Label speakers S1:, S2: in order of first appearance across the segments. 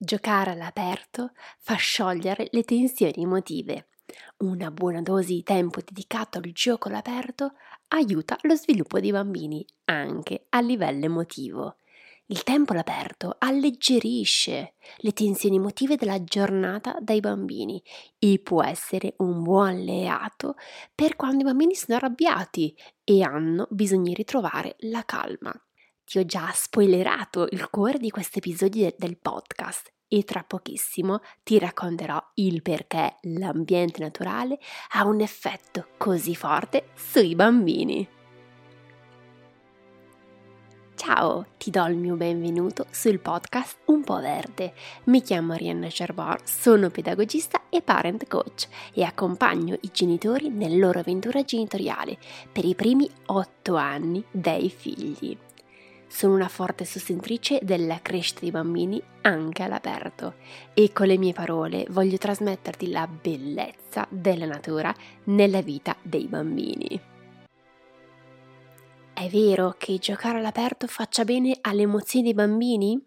S1: Giocare all'aperto fa sciogliere le tensioni emotive. Una buona dose di tempo dedicato al gioco all'aperto aiuta lo sviluppo dei bambini anche a livello emotivo. Il tempo all'aperto alleggerisce le tensioni emotive della giornata dai bambini e può essere un buon alleato per quando i bambini sono arrabbiati e hanno bisogno di ritrovare la calma. Ti ho già spoilerato il cuore di questo episodio del podcast e tra pochissimo ti racconterò il perché l'ambiente naturale ha un effetto così forte sui bambini. Ciao, ti do il mio benvenuto sul podcast Un po' Verde. Mi chiamo Arianna Cerbor, sono pedagogista e parent coach e accompagno i genitori nella loro avventura genitoriale per i primi otto anni dei figli. Sono una forte sostenitrice della crescita dei bambini anche all'aperto e con le mie parole voglio trasmetterti la bellezza della natura nella vita dei bambini. È vero che giocare all'aperto faccia bene alle emozioni dei bambini?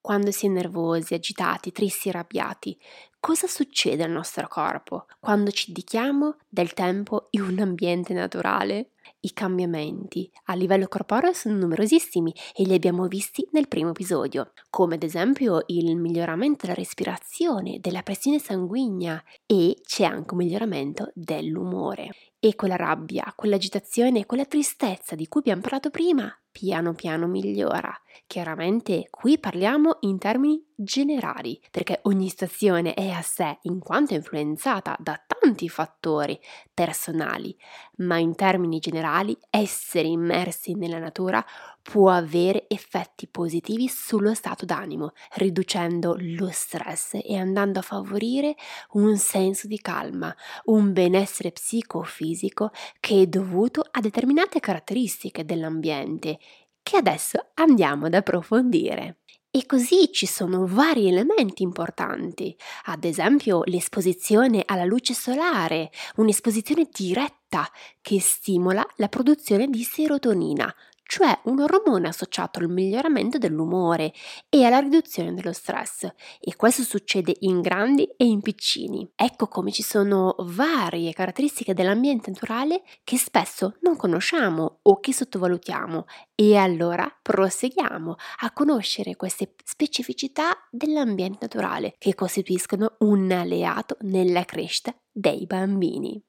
S1: Quando si è nervosi, agitati, tristi arrabbiati, cosa succede al nostro corpo quando ci dedichiamo del tempo in un ambiente naturale? I cambiamenti a livello corporeo sono numerosissimi e li abbiamo visti nel primo episodio, come ad esempio il miglioramento della respirazione, della pressione sanguigna e c'è anche un miglioramento dell'umore. E quella rabbia, quell'agitazione, quella tristezza di cui abbiamo parlato prima, piano piano migliora. Chiaramente qui parliamo in termini generali, perché ogni situazione è a sé in quanto è influenzata da tanti fattori personali, ma in termini generali essere immersi nella natura può avere effetti positivi sullo stato d'animo, riducendo lo stress e andando a favorire un senso di calma, un benessere psicofisico che è dovuto a determinate caratteristiche dell'ambiente che adesso andiamo ad approfondire. E così ci sono vari elementi importanti, ad esempio l'esposizione alla luce solare, un'esposizione diretta che stimola la produzione di serotonina, cioè un ormone associato al miglioramento dell'umore e alla riduzione dello stress. E questo succede in grandi e in piccini. Ecco come ci sono varie caratteristiche dell'ambiente naturale che spesso non conosciamo o che sottovalutiamo. E allora proseguiamo a conoscere queste specificità dell'ambiente naturale che costituiscono un alleato nella crescita dei bambini.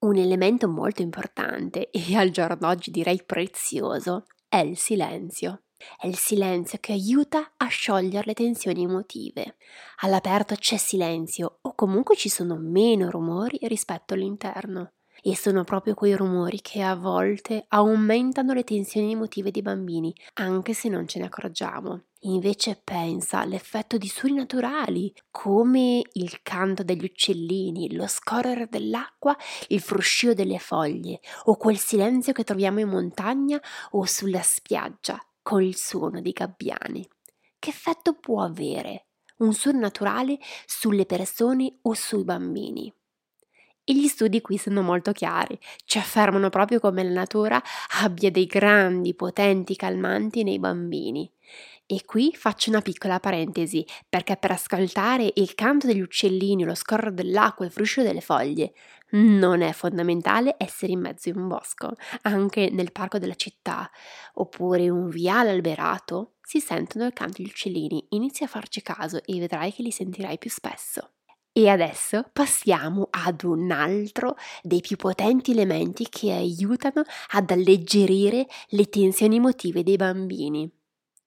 S1: Un elemento molto importante e al giorno d'oggi direi prezioso è il silenzio. È il silenzio che aiuta a sciogliere le tensioni emotive. All'aperto c'è silenzio o comunque ci sono meno rumori rispetto all'interno. E sono proprio quei rumori che a volte aumentano le tensioni emotive dei bambini, anche se non ce ne accorgiamo. Invece pensa all'effetto di suoni naturali, come il canto degli uccellini, lo scorrere dell'acqua, il fruscio delle foglie, o quel silenzio che troviamo in montagna o sulla spiaggia, con il suono dei gabbiani. Che effetto può avere un suono naturale sulle persone o sui bambini? E gli studi qui sono molto chiari, ci affermano proprio come la natura abbia dei grandi, potenti calmanti nei bambini. E qui faccio una piccola parentesi, perché per ascoltare il canto degli uccellini, lo scorrere dell'acqua il fruscio delle foglie, non è fondamentale essere in mezzo a un bosco, anche nel parco della città, oppure un viale alberato, si sentono il canto degli uccellini, inizia a farci caso e vedrai che li sentirai più spesso. E adesso passiamo ad un altro dei più potenti elementi che aiutano ad alleggerire le tensioni emotive dei bambini,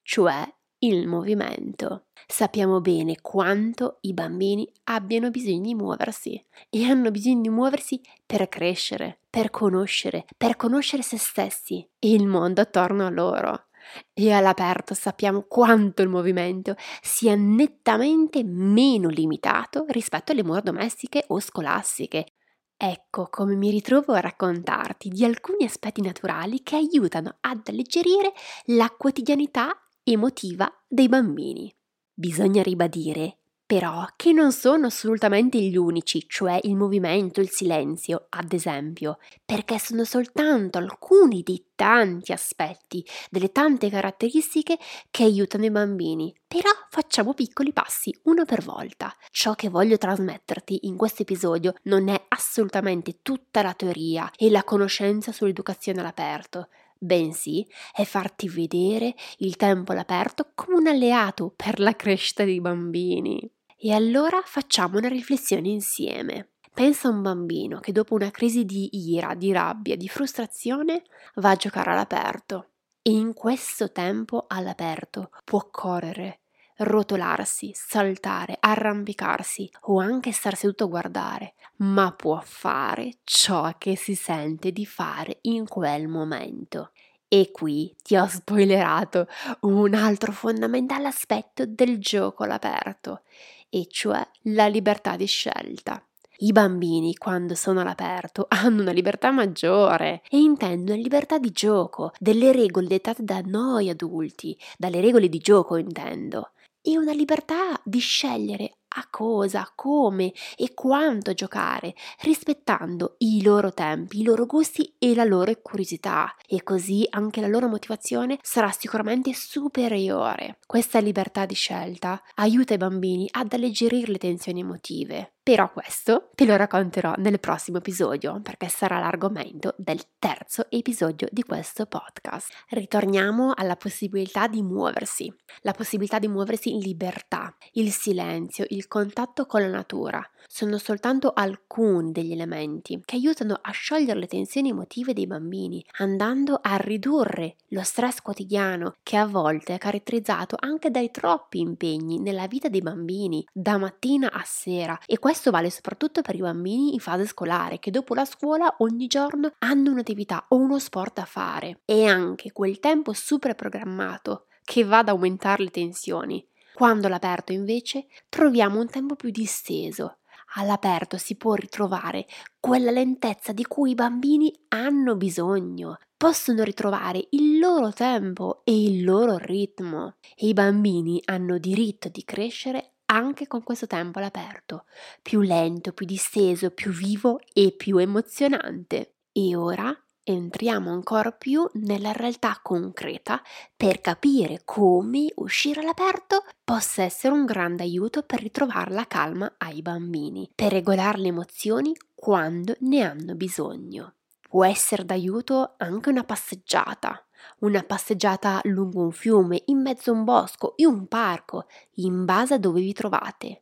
S1: cioè il movimento. Sappiamo bene quanto i bambini abbiano bisogno di muoversi e hanno bisogno di muoversi per crescere, per conoscere, per conoscere se stessi e il mondo attorno a loro e all'aperto sappiamo quanto il movimento sia nettamente meno limitato rispetto alle mura domestiche o scolastiche. Ecco come mi ritrovo a raccontarti di alcuni aspetti naturali che aiutano ad alleggerire la quotidianità emotiva dei bambini. Bisogna ribadire però che non sono assolutamente gli unici, cioè il movimento, il silenzio, ad esempio, perché sono soltanto alcuni dei tanti aspetti, delle tante caratteristiche che aiutano i bambini. Però facciamo piccoli passi, uno per volta. Ciò che voglio trasmetterti in questo episodio non è assolutamente tutta la teoria e la conoscenza sull'educazione all'aperto, bensì è farti vedere il tempo all'aperto come un alleato per la crescita dei bambini. E allora facciamo una riflessione insieme. Pensa a un bambino che dopo una crisi di ira, di rabbia, di frustrazione va a giocare all'aperto e in questo tempo all'aperto può correre, rotolarsi, saltare, arrampicarsi o anche star seduto a guardare, ma può fare ciò che si sente di fare in quel momento. E qui ti ho spoilerato un altro fondamentale aspetto del gioco all'aperto, e cioè la libertà di scelta. I bambini, quando sono all'aperto, hanno una libertà maggiore e intendono libertà di gioco, delle regole dettate da noi adulti, dalle regole di gioco intendo, e una libertà di scegliere a cosa, come e quanto giocare, rispettando i loro tempi, i loro gusti e la loro curiosità. E così anche la loro motivazione sarà sicuramente superiore. Questa libertà di scelta aiuta i bambini ad alleggerire le tensioni emotive. Però questo te lo racconterò nel prossimo episodio, perché sarà l'argomento del terzo episodio di questo podcast. Ritorniamo alla possibilità di muoversi, la possibilità di muoversi in libertà, il silenzio, il contatto con la natura sono soltanto alcuni degli elementi che aiutano a sciogliere le tensioni emotive dei bambini, andando a ridurre lo stress quotidiano che a volte è caratterizzato anche dai troppi impegni nella vita dei bambini, da mattina a sera. E questo vale soprattutto per i bambini in fase scolare, che dopo la scuola ogni giorno hanno un'attività o uno sport da fare. E anche quel tempo super programmato che va ad aumentare le tensioni quando all'aperto invece troviamo un tempo più disteso. All'aperto si può ritrovare quella lentezza di cui i bambini hanno bisogno. Possono ritrovare il loro tempo e il loro ritmo. E i bambini hanno diritto di crescere anche con questo tempo all'aperto, più lento, più disteso, più vivo e più emozionante. E ora entriamo ancora più nella realtà concreta per capire come uscire all'aperto possa essere un grande aiuto per ritrovare la calma ai bambini, per regolare le emozioni quando ne hanno bisogno. Può essere d'aiuto anche una passeggiata, una passeggiata lungo un fiume, in mezzo a un bosco, in un parco, in base a dove vi trovate.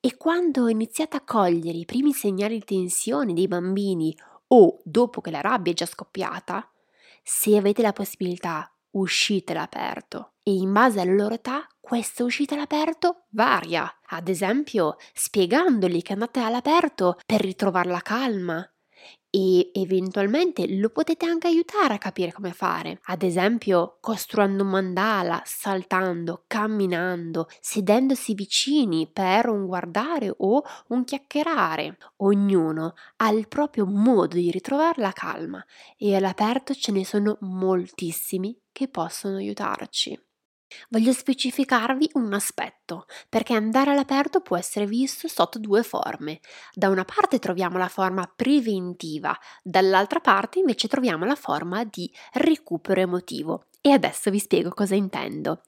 S1: E quando iniziate a cogliere i primi segnali di tensione dei bambini o dopo che la rabbia è già scoppiata, se avete la possibilità, uscite all'aperto e in base alla loro età questa uscita all'aperto varia. Ad esempio, spiegandogli che andate all'aperto per ritrovare la calma, e eventualmente lo potete anche aiutare a capire come fare, ad esempio costruendo un mandala, saltando, camminando, sedendosi vicini per un guardare o un chiacchierare. Ognuno ha il proprio modo di ritrovare la calma e all'aperto ce ne sono moltissimi che possono aiutarci. Voglio specificarvi un aspetto, perché andare all'aperto può essere visto sotto due forme. Da una parte troviamo la forma preventiva, dall'altra parte invece troviamo la forma di recupero emotivo. E adesso vi spiego cosa intendo.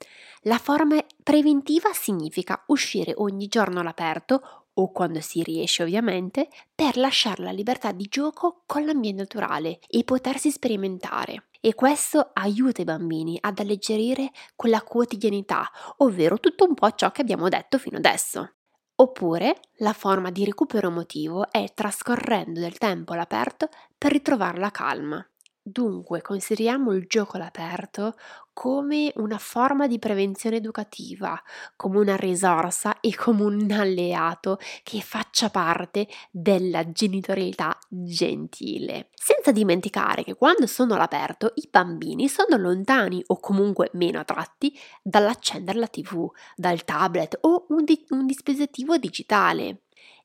S1: La forma preventiva significa uscire ogni giorno all'aperto o quando si riesce ovviamente, per lasciare la libertà di gioco con l'ambiente naturale e potersi sperimentare. E questo aiuta i bambini ad alleggerire quella quotidianità, ovvero tutto un po' ciò che abbiamo detto fino adesso. Oppure la forma di recupero emotivo è trascorrendo del tempo all'aperto per ritrovare la calma. Dunque consideriamo il gioco all'aperto come una forma di prevenzione educativa, come una risorsa e come un alleato che faccia parte della genitorialità gentile. Senza dimenticare che quando sono all'aperto i bambini sono lontani o comunque meno attratti dall'accendere la tv, dal tablet o un, di- un dispositivo digitale.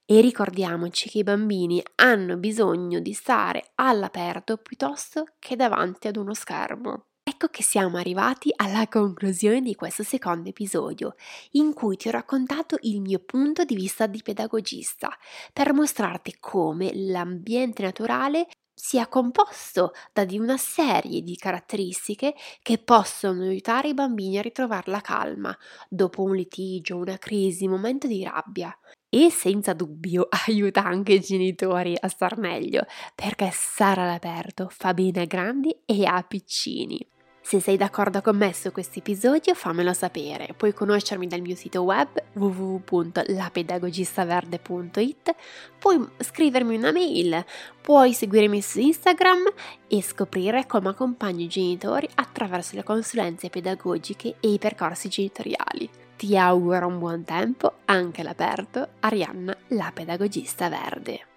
S1: E ricordiamoci che i bambini hanno bisogno di stare all'aperto piuttosto che davanti ad uno schermo. Ecco che siamo arrivati alla conclusione di questo secondo episodio, in cui ti ho raccontato il mio punto di vista di pedagogista, per mostrarti come l'ambiente naturale sia composto da di una serie di caratteristiche che possono aiutare i bambini a ritrovare la calma dopo un litigio, una crisi, un momento di rabbia. E senza dubbio aiuta anche i genitori a star meglio, perché stare all'aperto fa bene a grandi e a piccini. Se sei d'accordo con me su questo episodio fammelo sapere, puoi conoscermi dal mio sito web www.lapedagogistaverde.it, puoi scrivermi una mail, puoi seguirmi su Instagram e scoprire come accompagno i genitori attraverso le consulenze pedagogiche e i percorsi genitoriali. Ti auguro un buon tempo anche all'aperto, Arianna, la pedagogista verde.